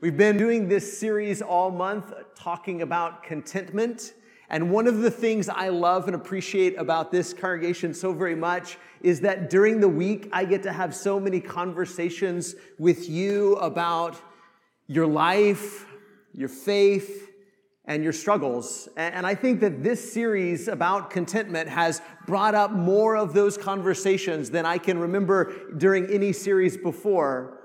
We've been doing this series all month talking about contentment. And one of the things I love and appreciate about this congregation so very much is that during the week, I get to have so many conversations with you about your life, your faith, and your struggles. And I think that this series about contentment has brought up more of those conversations than I can remember during any series before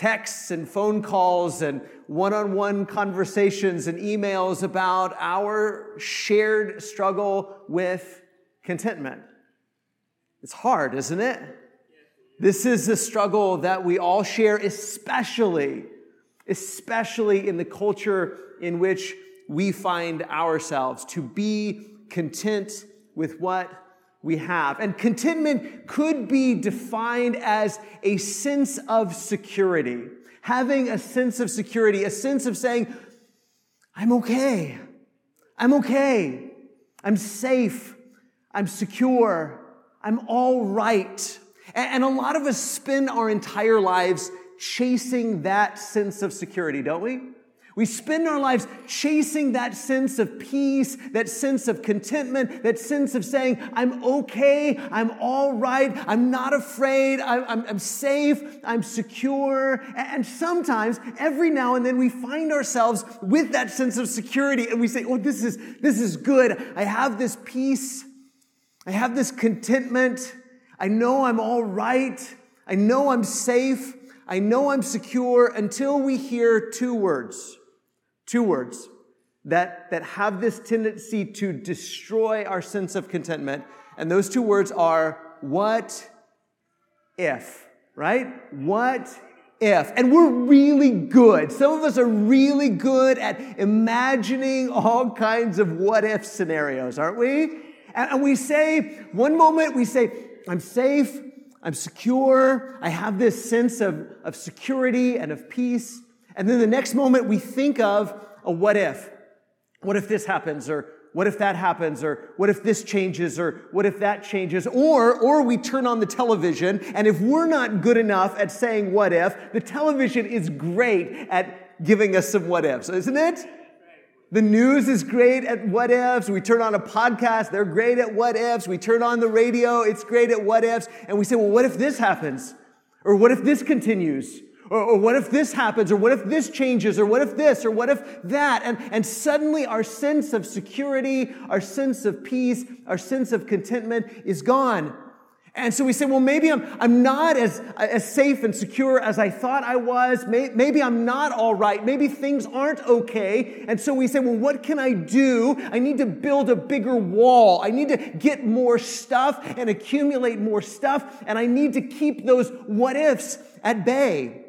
texts and phone calls and one on one conversations and emails about our shared struggle with contentment. It's hard, isn't it? This is a struggle that we all share, especially, especially in the culture in which we find ourselves, to be content with what we have. And contentment could be defined as a sense of security, having a sense of security, a sense of saying, I'm okay. I'm okay. I'm safe. I'm secure. I'm all right. And a lot of us spend our entire lives chasing that sense of security, don't we? We spend our lives chasing that sense of peace, that sense of contentment, that sense of saying, I'm okay, I'm all right, I'm not afraid, I'm, I'm, I'm, safe, I'm secure. And sometimes, every now and then, we find ourselves with that sense of security and we say, Oh, this is, this is good. I have this peace, I have this contentment, I know I'm all right, I know I'm safe. I know I'm secure until we hear two words Two words that, that have this tendency to destroy our sense of contentment. And those two words are what if, right? What if. And we're really good. Some of us are really good at imagining all kinds of what if scenarios, aren't we? And we say, one moment we say, I'm safe, I'm secure, I have this sense of, of security and of peace. And then the next moment we think of a what if. What if this happens? Or what if that happens? Or what if this changes? Or what if that changes? Or, or we turn on the television, and if we're not good enough at saying what if, the television is great at giving us some what ifs, isn't it? The news is great at what ifs. We turn on a podcast, they're great at what ifs. We turn on the radio, it's great at what ifs. And we say, well, what if this happens? Or what if this continues? Or, or, what if this happens? Or what if this changes? Or what if this? Or what if that? And, and suddenly our sense of security, our sense of peace, our sense of contentment is gone. And so we say, well, maybe I'm, I'm not as, as safe and secure as I thought I was. Maybe I'm not all right. Maybe things aren't okay. And so we say, well, what can I do? I need to build a bigger wall. I need to get more stuff and accumulate more stuff. And I need to keep those what ifs at bay.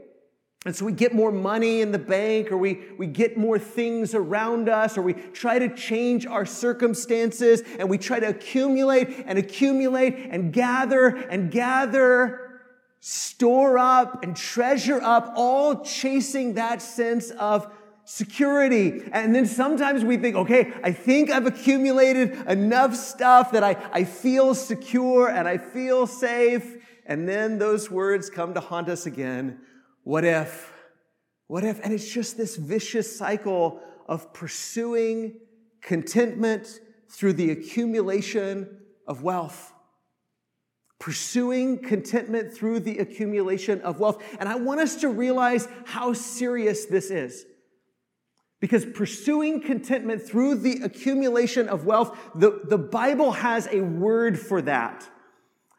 And so we get more money in the bank, or we, we get more things around us, or we try to change our circumstances, and we try to accumulate and accumulate and gather and gather, store up and treasure up, all chasing that sense of security. And then sometimes we think, okay, I think I've accumulated enough stuff that I, I feel secure and I feel safe. And then those words come to haunt us again what if? What if? And it's just this vicious cycle of pursuing contentment through the accumulation of wealth. Pursuing contentment through the accumulation of wealth. And I want us to realize how serious this is. Because pursuing contentment through the accumulation of wealth, the, the Bible has a word for that.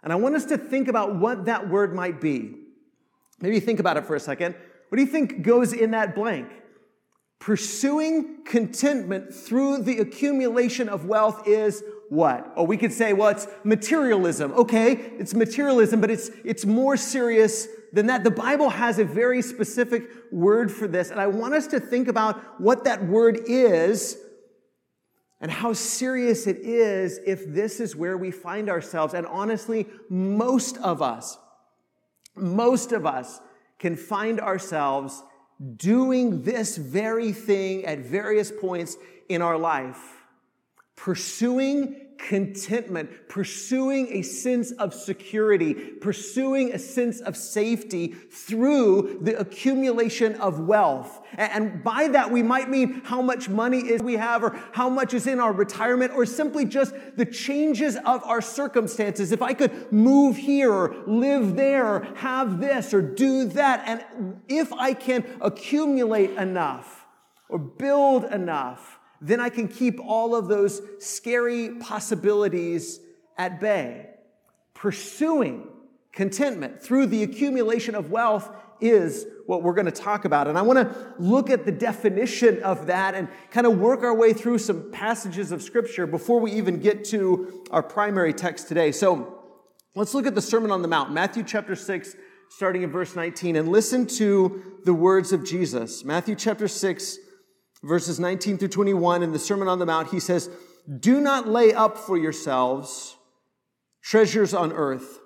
And I want us to think about what that word might be. Maybe think about it for a second. What do you think goes in that blank? Pursuing contentment through the accumulation of wealth is what? Or we could say, well, it's materialism. Okay, it's materialism, but it's, it's more serious than that. The Bible has a very specific word for this, and I want us to think about what that word is and how serious it is if this is where we find ourselves. And honestly, most of us, most of us can find ourselves doing this very thing at various points in our life, pursuing contentment, pursuing a sense of security, pursuing a sense of safety through the accumulation of wealth. And by that, we might mean how much money is we have or how much is in our retirement or simply just the changes of our circumstances. If I could move here or live there or have this or do that, and if I can accumulate enough or build enough, then I can keep all of those scary possibilities at bay. Pursuing contentment through the accumulation of wealth is what we're going to talk about. And I want to look at the definition of that and kind of work our way through some passages of scripture before we even get to our primary text today. So let's look at the Sermon on the Mount, Matthew chapter 6, starting in verse 19, and listen to the words of Jesus. Matthew chapter 6, verses 19 through 21 in the Sermon on the Mount, he says, Do not lay up for yourselves treasures on earth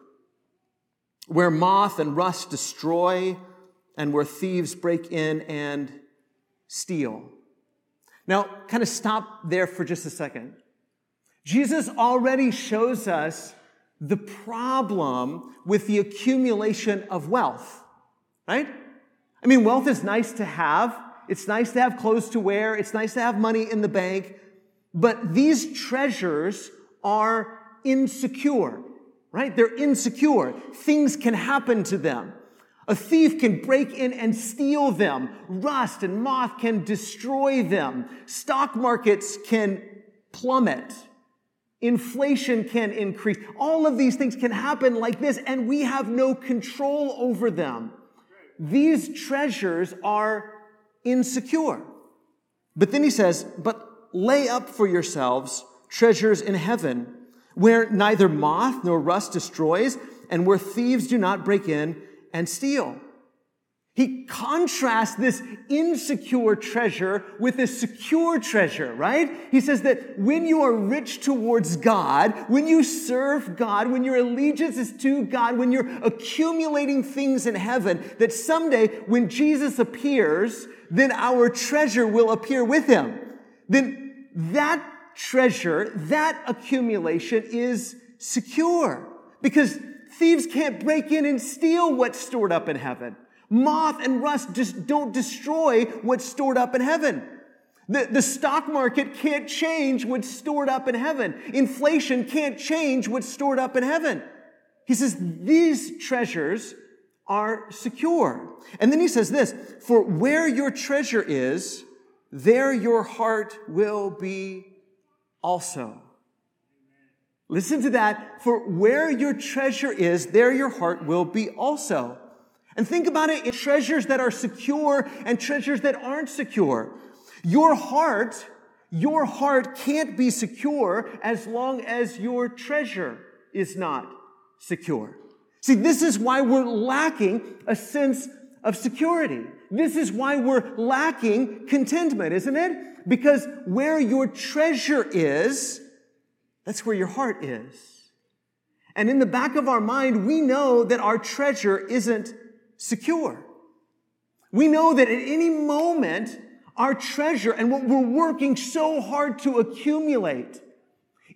where moth and rust destroy and where thieves break in and steal. Now, kind of stop there for just a second. Jesus already shows us the problem with the accumulation of wealth, right? I mean, wealth is nice to have. It's nice to have clothes to wear. It's nice to have money in the bank. But these treasures are insecure, right? They're insecure. Things can happen to them. A thief can break in and steal them. Rust and moth can destroy them. Stock markets can plummet. Inflation can increase. All of these things can happen like this, and we have no control over them. These treasures are insecure. But then he says, But lay up for yourselves treasures in heaven, where neither moth nor rust destroys, and where thieves do not break in and steal. He contrasts this insecure treasure with a secure treasure, right? He says that when you are rich towards God, when you serve God, when your allegiance is to God, when you're accumulating things in heaven, that someday when Jesus appears, then our treasure will appear with him. Then that treasure, that accumulation is secure because thieves can't break in and steal what's stored up in heaven. Moth and rust just don't destroy what's stored up in heaven. The, the stock market can't change what's stored up in heaven. Inflation can't change what's stored up in heaven. He says these treasures are secure. And then he says this, for where your treasure is, there your heart will be also. Listen to that. For where your treasure is, there your heart will be also. And think about it in treasures that are secure and treasures that aren't secure. Your heart, your heart can't be secure as long as your treasure is not secure. See, this is why we're lacking a sense of security. This is why we're lacking contentment, isn't it? Because where your treasure is, that's where your heart is. And in the back of our mind, we know that our treasure isn't secure. We know that at any moment, our treasure and what we're working so hard to accumulate,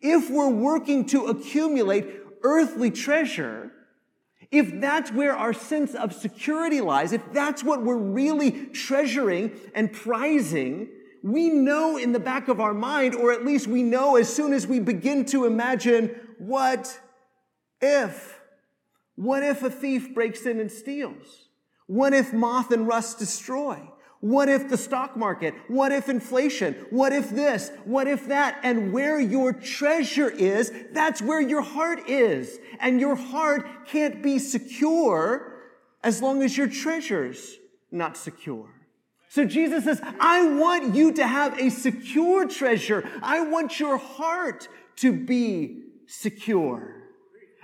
if we're working to accumulate earthly treasure, if that's where our sense of security lies, if that's what we're really treasuring and prizing, we know in the back of our mind, or at least we know as soon as we begin to imagine, what if? What if a thief breaks in and steals? What if moth and rust destroy? What if the stock market? What if inflation? What if this? What if that? And where your treasure is, that's where your heart is. And your heart can't be secure as long as your treasure's not secure. So Jesus says, I want you to have a secure treasure. I want your heart to be secure.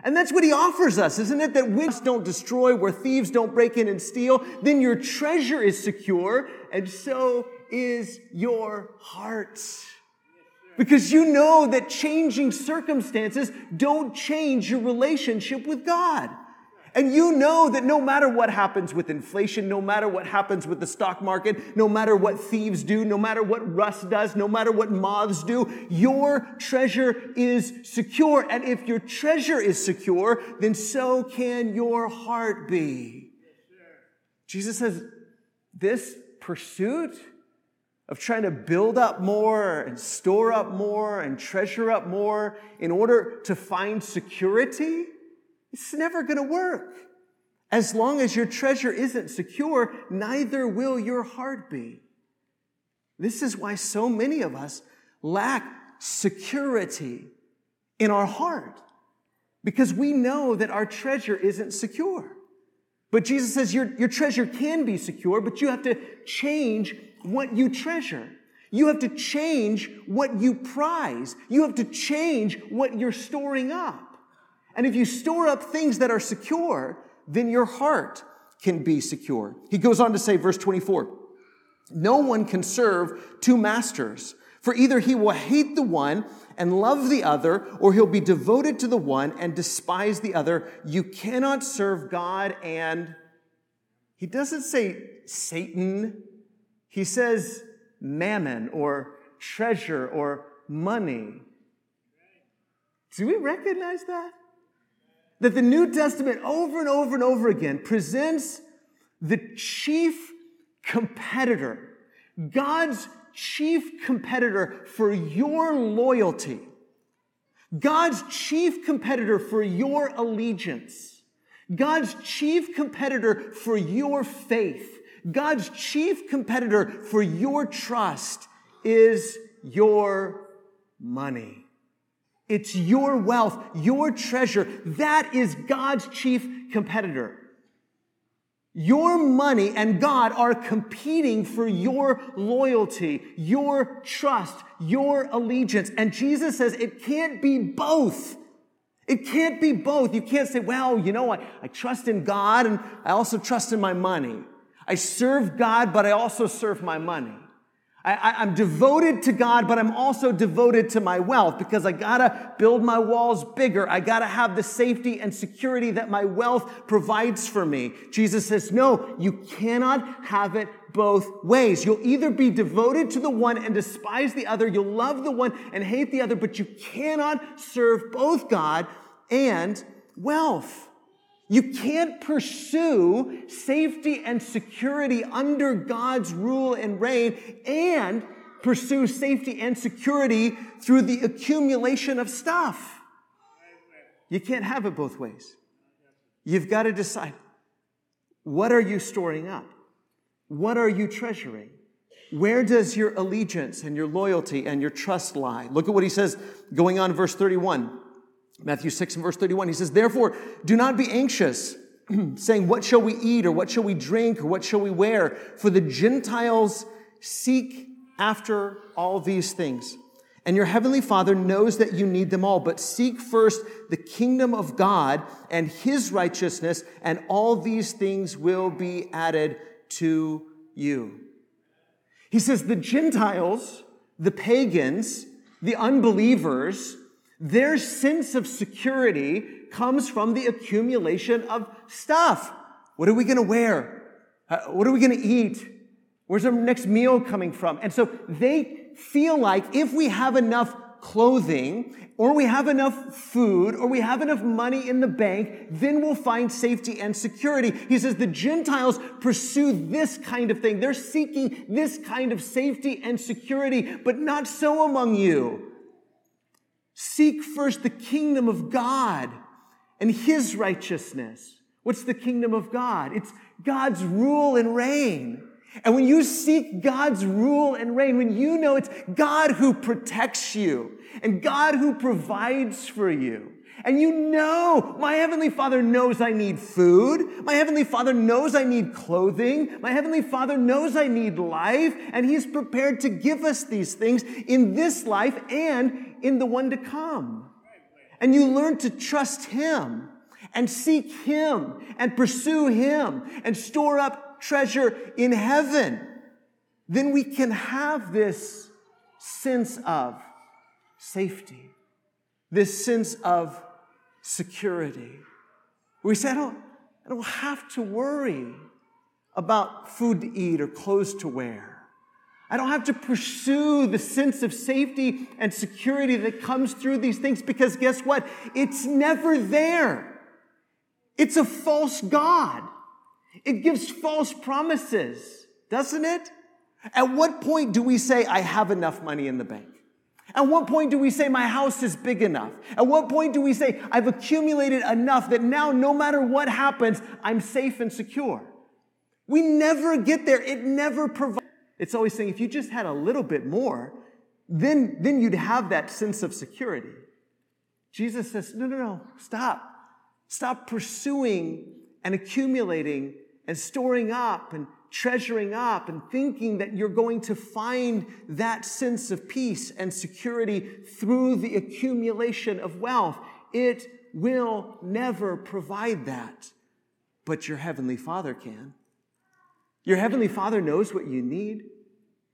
And that's what he offers us, isn't it? That winds don't destroy, where thieves don't break in and steal, then your treasure is secure, and so is your heart. Because you know that changing circumstances don't change your relationship with God. And you know that no matter what happens with inflation, no matter what happens with the stock market, no matter what thieves do, no matter what rust does, no matter what moths do, your treasure is secure. And if your treasure is secure, then so can your heart be. Jesus says, this pursuit of trying to build up more and store up more and treasure up more in order to find security, it's never going to work. As long as your treasure isn't secure, neither will your heart be. This is why so many of us lack security in our heart because we know that our treasure isn't secure. But Jesus says your, your treasure can be secure, but you have to change what you treasure. You have to change what you prize. You have to change what you're storing up. And if you store up things that are secure, then your heart can be secure. He goes on to say, verse 24, no one can serve two masters, for either he will hate the one and love the other, or he'll be devoted to the one and despise the other. You cannot serve God and he doesn't say Satan. He says mammon or treasure or money. Do we recognize that? That the New Testament over and over and over again presents the chief competitor, God's chief competitor for your loyalty, God's chief competitor for your allegiance, God's chief competitor for your faith, God's chief competitor for your trust is your money. It's your wealth, your treasure. That is God's chief competitor. Your money and God are competing for your loyalty, your trust, your allegiance. And Jesus says it can't be both. It can't be both. You can't say, well, you know, I, I trust in God and I also trust in my money. I serve God, but I also serve my money. I, am devoted to God, but I'm also devoted to my wealth because I gotta build my walls bigger. I gotta have the safety and security that my wealth provides for me. Jesus says, no, you cannot have it both ways. You'll either be devoted to the one and despise the other. You'll love the one and hate the other, but you cannot serve both God and wealth. You can't pursue safety and security under God's rule and reign and pursue safety and security through the accumulation of stuff. You can't have it both ways. You've got to decide what are you storing up? What are you treasuring? Where does your allegiance and your loyalty and your trust lie? Look at what he says going on verse 31. Matthew 6 and verse 31, he says, Therefore, do not be anxious, saying, What shall we eat, or what shall we drink, or what shall we wear? For the Gentiles seek after all these things. And your heavenly Father knows that you need them all, but seek first the kingdom of God and his righteousness, and all these things will be added to you. He says, The Gentiles, the pagans, the unbelievers, their sense of security comes from the accumulation of stuff. What are we going to wear? Uh, what are we going to eat? Where's our next meal coming from? And so they feel like if we have enough clothing, or we have enough food, or we have enough money in the bank, then we'll find safety and security. He says the Gentiles pursue this kind of thing. They're seeking this kind of safety and security, but not so among you. Seek first the kingdom of God and his righteousness. What's the kingdom of God? It's God's rule and reign. And when you seek God's rule and reign, when you know it's God who protects you and God who provides for you, and you know, my Heavenly Father knows I need food. My Heavenly Father knows I need clothing. My Heavenly Father knows I need life. And He's prepared to give us these things in this life and in the one to come. And you learn to trust Him and seek Him and pursue Him and store up treasure in heaven. Then we can have this sense of safety, this sense of security. We say, I don't, I don't have to worry about food to eat or clothes to wear. I don't have to pursue the sense of safety and security that comes through these things because guess what? It's never there. It's a false God. It gives false promises, doesn't it? At what point do we say, I have enough money in the bank? At what point do we say, my house is big enough? At what point do we say, I've accumulated enough that now, no matter what happens, I'm safe and secure? We never get there. It never provides. It's always saying, if you just had a little bit more, then, then you'd have that sense of security. Jesus says, no, no, no, stop. Stop pursuing and accumulating and storing up and treasuring up and thinking that you're going to find that sense of peace and security through the accumulation of wealth. It will never provide that, but your Heavenly Father can. Your Heavenly Father knows what you need.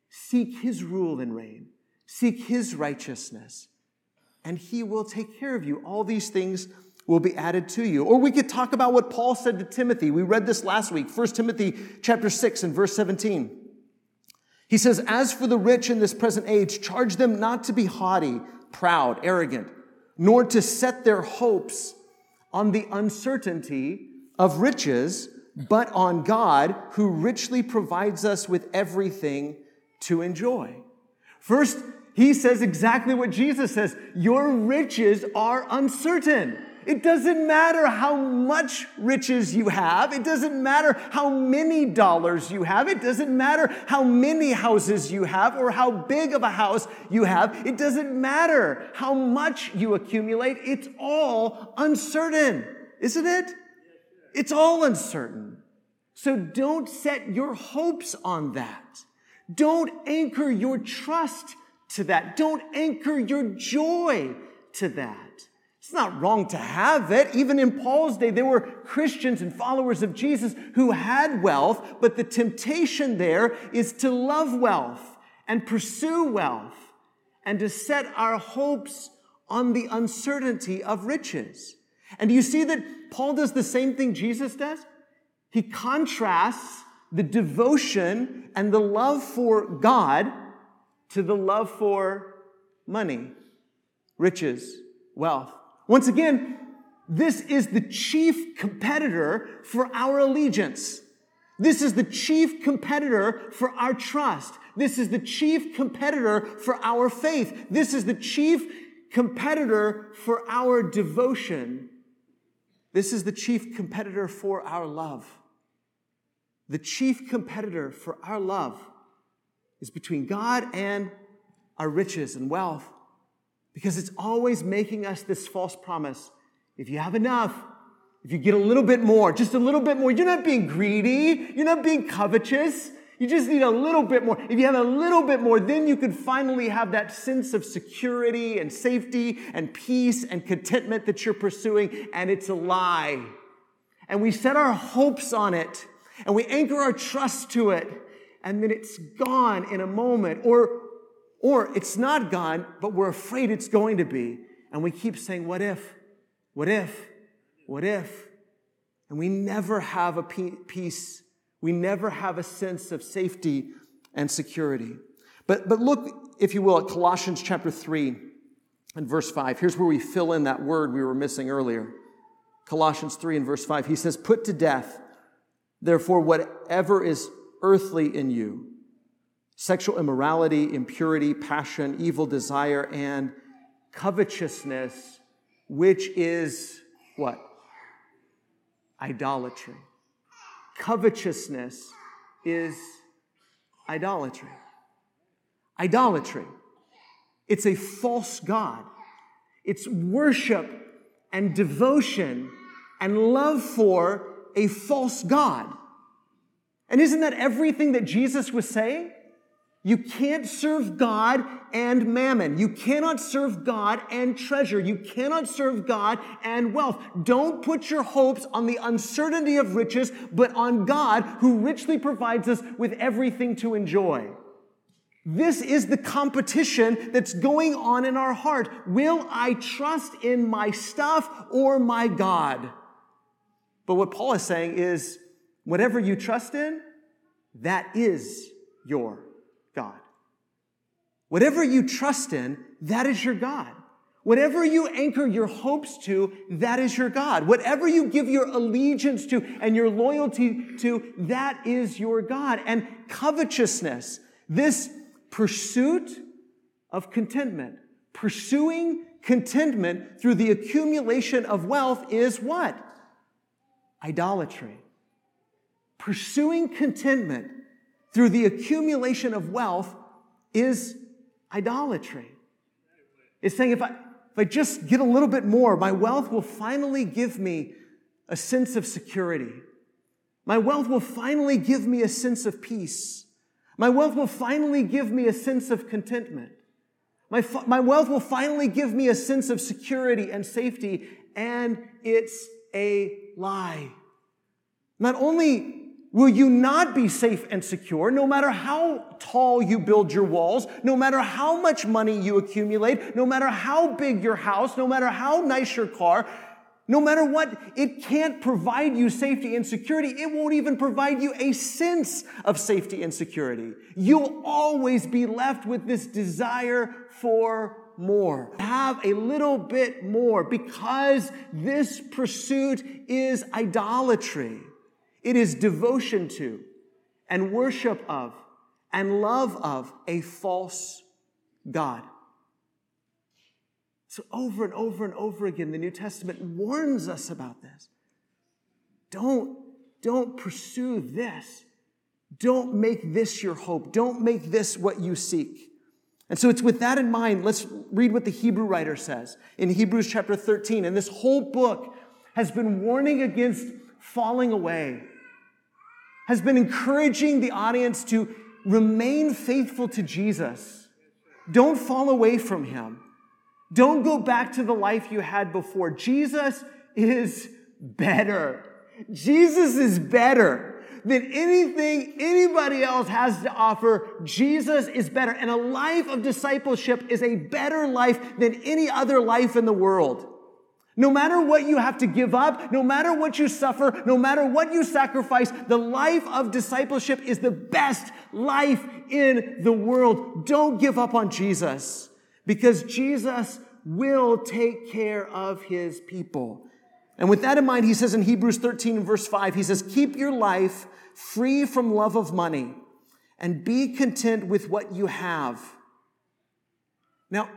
Seek His rule and reign, seek His righteousness, and He will take care of you. All these things will be added to you. Or we could talk about what Paul said to Timothy. We read this last week, 1 Timothy chapter 6 and verse 17. He says, As for the rich in this present age, charge them not to be haughty, proud, arrogant, nor to set their hopes on the uncertainty of riches, but on God, who richly provides us with everything to enjoy. First, he says exactly what Jesus says Your riches are uncertain. It doesn't matter how much riches you have. It doesn't matter how many dollars you have. It doesn't matter how many houses you have or how big of a house you have. It doesn't matter how much you accumulate. It's all uncertain, isn't it? It's all uncertain. So don't set your hopes on that. Don't anchor your trust to that. Don't anchor your joy to that. It's not wrong to have it. Even in Paul's day, there were Christians and followers of Jesus who had wealth, but the temptation there is to love wealth and pursue wealth and to set our hopes on the uncertainty of riches. And do you see that Paul does the same thing Jesus does? He contrasts the devotion and the love for God to the love for money, riches, wealth. Once again, this is the chief competitor for our allegiance. This is the chief competitor for our trust. This is the chief competitor for our faith. This is the chief competitor for our devotion. This is the chief competitor for our love. The chief competitor for our love is between God and our riches and wealth because it's always making us this false promise. If you have enough, if you get a little bit more, just a little bit more, you're not being greedy, you're not being covetous. You just need a little bit more. If you have a little bit more, then you could finally have that sense of security and safety and peace and contentment that you're pursuing, and it's a lie. And we set our hopes on it, and we anchor our trust to it, and then it's gone in a moment. Or or it's not God, but we're afraid it's going to be. And we keep saying, What if? What if? What if? And we never have a peace. We never have a sense of safety and security. But, but look, if you will, at Colossians chapter 3 and verse 5. Here's where we fill in that word we were missing earlier. Colossians 3 and verse 5. He says, Put to death, therefore, whatever is earthly in you sexual immorality, impurity, passion, evil desire, and covetousness, which is what? Idolatry. Covetousness is idolatry. Idolatry. It's a false God. It's worship and devotion and love for a false God. And isn't that everything that Jesus was saying? You can't serve God and mammon. You cannot serve God and treasure. You cannot serve God and wealth. Don't put your hopes on the uncertainty of riches, but on God who richly provides us with everything to enjoy. This is the competition that's going on in our heart. Will I trust in my stuff or my God? But what Paul is saying is whatever you trust in, that is your God. Whatever you trust in, that is your God. Whatever you anchor your hopes to, that is your God. Whatever you give your allegiance to and your loyalty to, that is your God. And covetousness, this pursuit of contentment, pursuing contentment through the accumulation of wealth is what? Idolatry. Pursuing contentment through the accumulation of wealth is idolatry. It's saying if I, if I just get a little bit more, my wealth will finally give me a sense of security. My wealth will finally give me a sense of peace. My wealth will finally give me a sense of contentment. My, my wealth will finally give me a sense of security and safety, and it's a lie. Not only will you not be safe and secure no matter how tall you build your walls, no matter how much money you accumulate, no matter how big your house, no matter how nice your car, no matter what, it can't provide you safety and security. It won't even provide you a sense of safety and security. You'll always be left with this desire for more. Have a little bit more because this pursuit is idolatry. It is devotion to and worship of and love of a false God. So, over and over and over again, the New Testament warns us about this. Don't, don't pursue this. Don't make this your hope. Don't make this what you seek. And so it's with that in mind, let's read what the Hebrew writer says in Hebrews chapter 13. And this whole book has been warning against falling away, has been encouraging the audience to remain faithful to Jesus. Don't fall away from him. Don't go back to the life you had before. Jesus is better. Jesus is better than anything anybody else has to offer. Jesus is better. And a life of discipleship is a better life than any other life in the world. No matter what you have to give up, no matter what you suffer, no matter what you sacrifice, the life of discipleship is the best life in the world. Don't give up on Jesus because Jesus will take care of his people. And with that in mind, he says in Hebrews 13 verse 5, he says, keep your life free from love of money and be content with what you have. Now,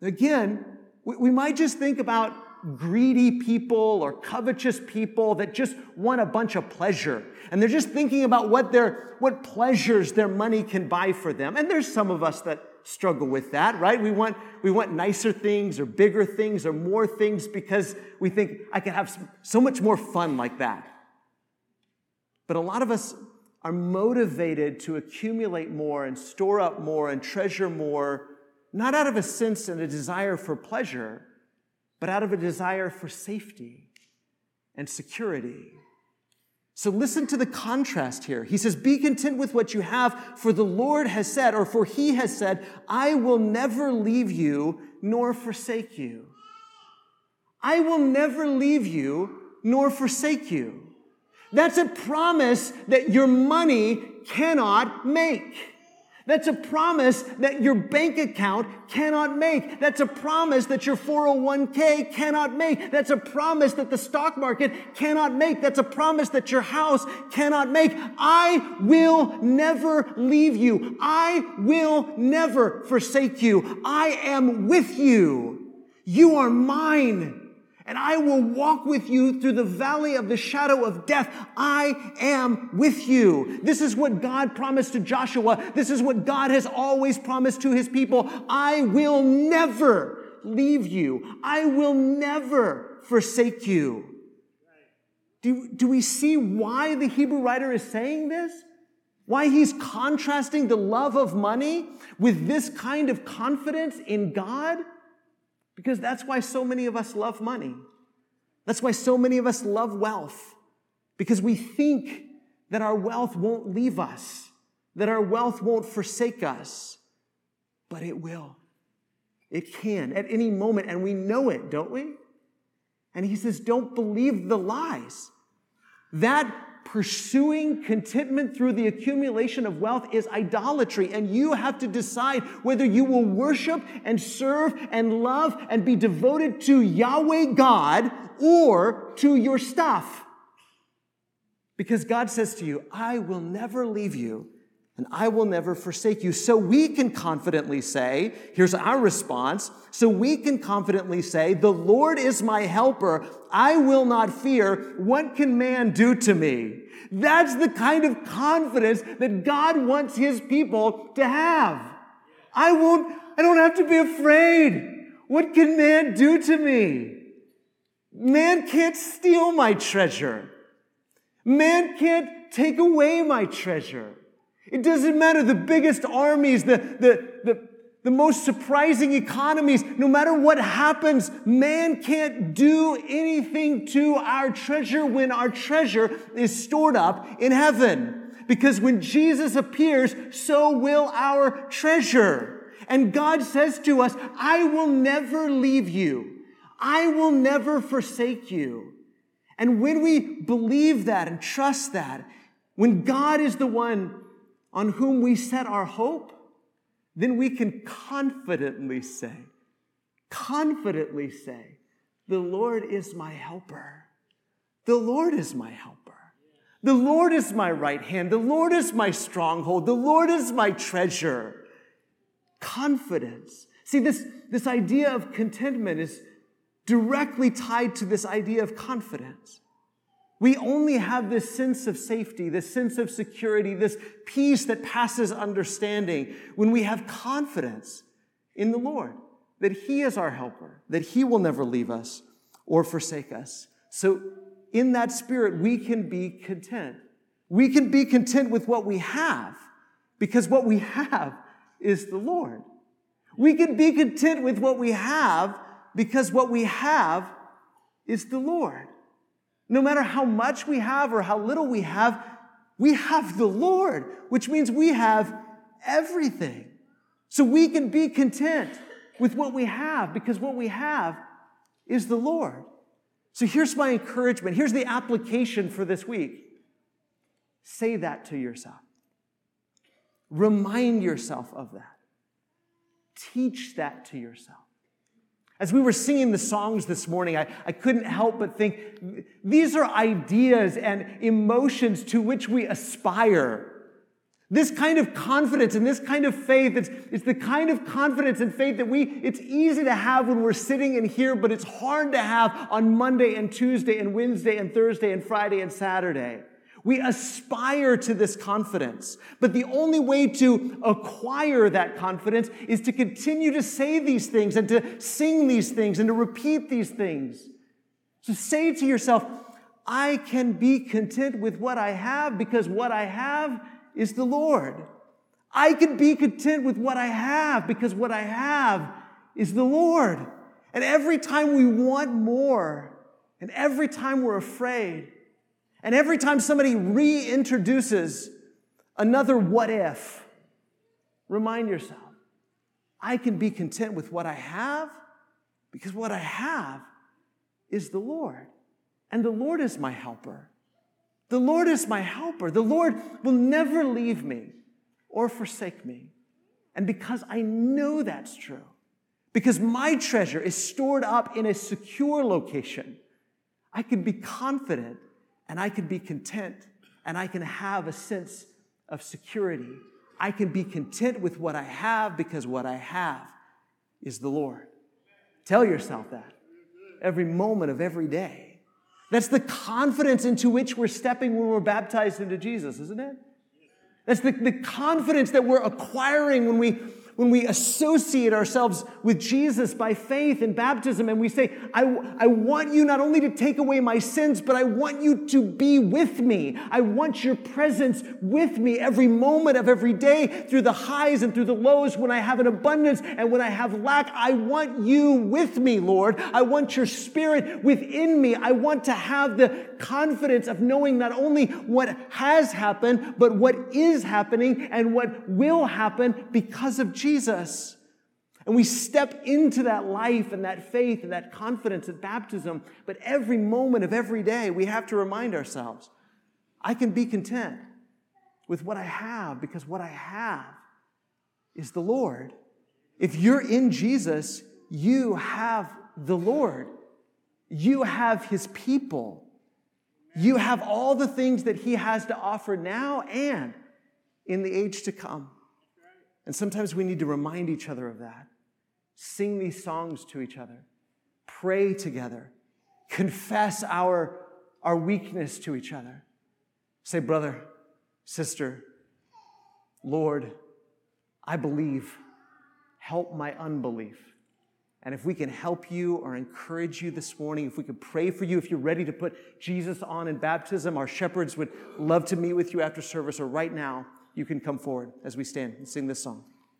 again, we, might just think about greedy people or covetous people that just want a bunch of pleasure. And they're just thinking about what their, what pleasures their money can buy for them. And there's some of us that struggle with that, right? We want, we want nicer things or bigger things or more things because we think I can have so much more fun like that. But a lot of us are motivated to accumulate more and store up more and treasure more, not out of a sense and a desire for pleasure, but out of a desire for safety and security. So listen to the contrast here. He says, Be content with what you have, for the Lord has said, or for he has said, I will never leave you nor forsake you. I will never leave you nor forsake you. That's a promise that your money cannot make. That's a promise that your bank account cannot make. That's a promise that your 401k cannot make. That's a promise that the stock market cannot make. That's a promise that your house cannot make. I will never leave you. I will never forsake you. I am with you. You are mine and I will walk with you through the valley of the shadow of death. I am with you. This is what God promised to Joshua. This is what God has always promised to his people. I will never leave you. I will never forsake you. Do, do we see why the Hebrew writer is saying this? Why he's contrasting the love of money with this kind of confidence in God? Because that's why so many of us love money. That's why so many of us love wealth. Because we think that our wealth won't leave us, that our wealth won't forsake us. But it will. It can at any moment, and we know it, don't we? And he says, don't believe the lies. That pursuing contentment through the accumulation of wealth is idolatry. And you have to decide whether you will worship and serve and love and be devoted to Yahweh God or to your stuff. Because God says to you, I will never leave you and I will never forsake you. So we can confidently say, here's our response. So we can confidently say, the Lord is my helper. I will not fear. What can man do to me? That's the kind of confidence that God wants his people to have. I won't, I don't have to be afraid. What can man do to me? Man can't steal my treasure. Man can't take away my treasure. It doesn't matter the biggest armies, the, the, the, the most surprising economies, no matter what happens, man can't do anything to our treasure when our treasure is stored up in heaven. Because when Jesus appears, so will our treasure. And God says to us, I will never leave you. I will never forsake you. And when we believe that and trust that, when God is the one on whom we set our hope, then we can confidently say, confidently say, the Lord is my helper. The Lord is my helper. The Lord is my right hand. The Lord is my stronghold. The Lord is my treasure. Confidence. See, this, this idea of contentment is directly tied to this idea of confidence. We only have this sense of safety, this sense of security, this peace that passes understanding when we have confidence in the Lord that He is our helper, that He will never leave us or forsake us. So, in that spirit, we can be content. We can be content with what we have because what we have is the Lord. We can be content with what we have because what we have is the Lord. No matter how much we have or how little we have, we have the Lord, which means we have everything. So we can be content with what we have because what we have is the Lord. So here's my encouragement. Here's the application for this week. Say that to yourself. Remind yourself of that. Teach that to yourself. As we were singing the songs this morning, I, I couldn't help but think these are ideas and emotions to which we aspire. This kind of confidence and this kind of faith, it's, it's the kind of confidence and faith that we, it's easy to have when we're sitting in here, but it's hard to have on Monday and Tuesday and Wednesday and Thursday and Friday and Saturday. We aspire to this confidence. But the only way to acquire that confidence is to continue to say these things and to sing these things and to repeat these things. So say to yourself, I can be content with what I have because what I have is the Lord. I can be content with what I have because what I have is the Lord. And every time we want more, and every time we're afraid, and every time somebody reintroduces another what if, remind yourself I can be content with what I have because what I have is the Lord. And the Lord is my helper. The Lord is my helper. The Lord will never leave me or forsake me. And because I know that's true, because my treasure is stored up in a secure location, I can be confident and I can be content and I can have a sense of security. I can be content with what I have because what I have is the Lord. Tell yourself that every moment of every day. That's the confidence into which we're stepping when we're baptized into Jesus, isn't it? That's the, the confidence that we're acquiring when we when we associate ourselves with Jesus by faith and baptism and we say, I, I want you not only to take away my sins, but I want you to be with me. I want your presence with me every moment of every day through the highs and through the lows when I have an abundance and when I have lack. I want you with me, Lord. I want your spirit within me. I want to have the confidence of knowing not only what has happened, but what is happening and what will happen because of Jesus. And we step into that life and that faith and that confidence at baptism. But every moment of every day, we have to remind ourselves I can be content with what I have because what I have is the Lord. If you're in Jesus, you have the Lord. You have his people. You have all the things that he has to offer now and in the age to come. And sometimes we need to remind each other of that. Sing these songs to each other, pray together, confess our, our weakness to each other. Say, brother, sister, Lord, I believe. Help my unbelief. And if we can help you or encourage you this morning, if we could pray for you, if you're ready to put Jesus on in baptism, our shepherds would love to meet with you after service or right now, you can come forward as we stand and sing this song.